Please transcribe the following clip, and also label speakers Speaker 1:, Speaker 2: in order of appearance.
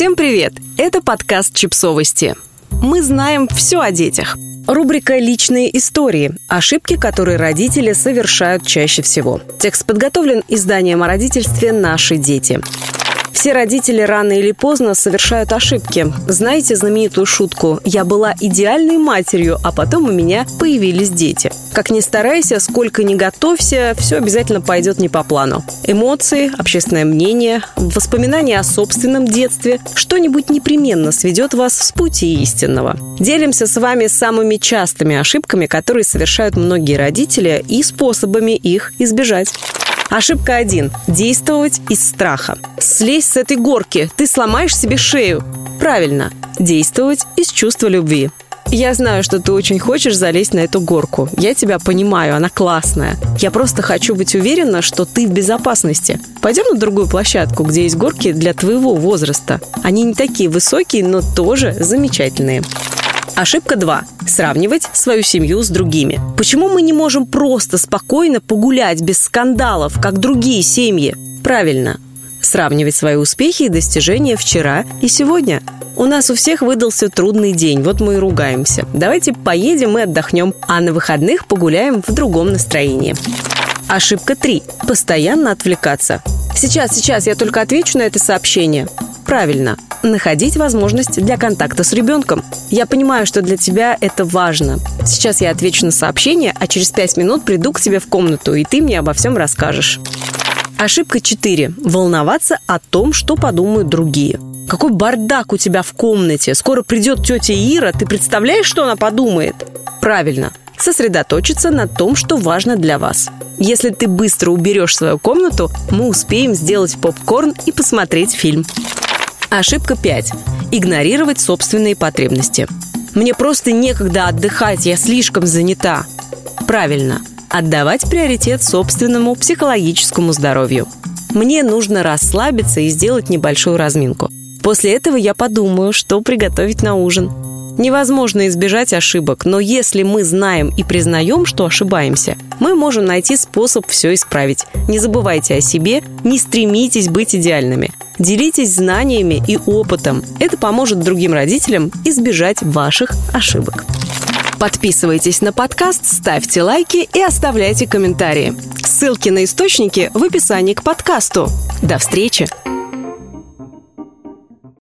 Speaker 1: Всем привет! Это подкаст «Чипсовости». Мы знаем все о детях. Рубрика «Личные истории» – ошибки, которые родители совершают чаще всего. Текст подготовлен изданием о родительстве «Наши дети». Все родители рано или поздно совершают ошибки. Знаете знаменитую шутку «Я была идеальной матерью, а потом у меня появились дети». Как ни старайся, сколько ни готовься, все обязательно пойдет не по плану. Эмоции, общественное мнение, воспоминания о собственном детстве – что-нибудь непременно сведет вас с пути истинного. Делимся с вами самыми частыми ошибками, которые совершают многие родители и способами их избежать. Ошибка 1. Действовать из страха. Слезь с этой горки, ты сломаешь себе шею. Правильно. Действовать из чувства любви. Я знаю, что ты очень хочешь залезть на эту горку. Я тебя понимаю, она классная. Я просто хочу быть уверена, что ты в безопасности. Пойдем на другую площадку, где есть горки для твоего возраста. Они не такие высокие, но тоже замечательные. Ошибка 2. Сравнивать свою семью с другими. Почему мы не можем просто спокойно погулять без скандалов, как другие семьи? Правильно. Сравнивать свои успехи и достижения вчера и сегодня. У нас у всех выдался трудный день, вот мы и ругаемся. Давайте поедем и отдохнем, а на выходных погуляем в другом настроении. Ошибка 3. Постоянно отвлекаться. Сейчас, сейчас, я только отвечу на это сообщение. Правильно находить возможность для контакта с ребенком. Я понимаю, что для тебя это важно. Сейчас я отвечу на сообщение, а через пять минут приду к тебе в комнату, и ты мне обо всем расскажешь. Ошибка 4. Волноваться о том, что подумают другие. Какой бардак у тебя в комнате. Скоро придет тетя Ира. Ты представляешь, что она подумает? Правильно. Сосредоточиться на том, что важно для вас. Если ты быстро уберешь свою комнату, мы успеем сделать попкорн и посмотреть фильм. Ошибка 5. Игнорировать собственные потребности. Мне просто некогда отдыхать, я слишком занята. Правильно. Отдавать приоритет собственному психологическому здоровью. Мне нужно расслабиться и сделать небольшую разминку. После этого я подумаю, что приготовить на ужин. Невозможно избежать ошибок, но если мы знаем и признаем, что ошибаемся, мы можем найти способ все исправить. Не забывайте о себе, не стремитесь быть идеальными. Делитесь знаниями и опытом. Это поможет другим родителям избежать ваших ошибок. Подписывайтесь на подкаст, ставьте лайки и оставляйте комментарии. Ссылки на источники в описании к подкасту. До встречи!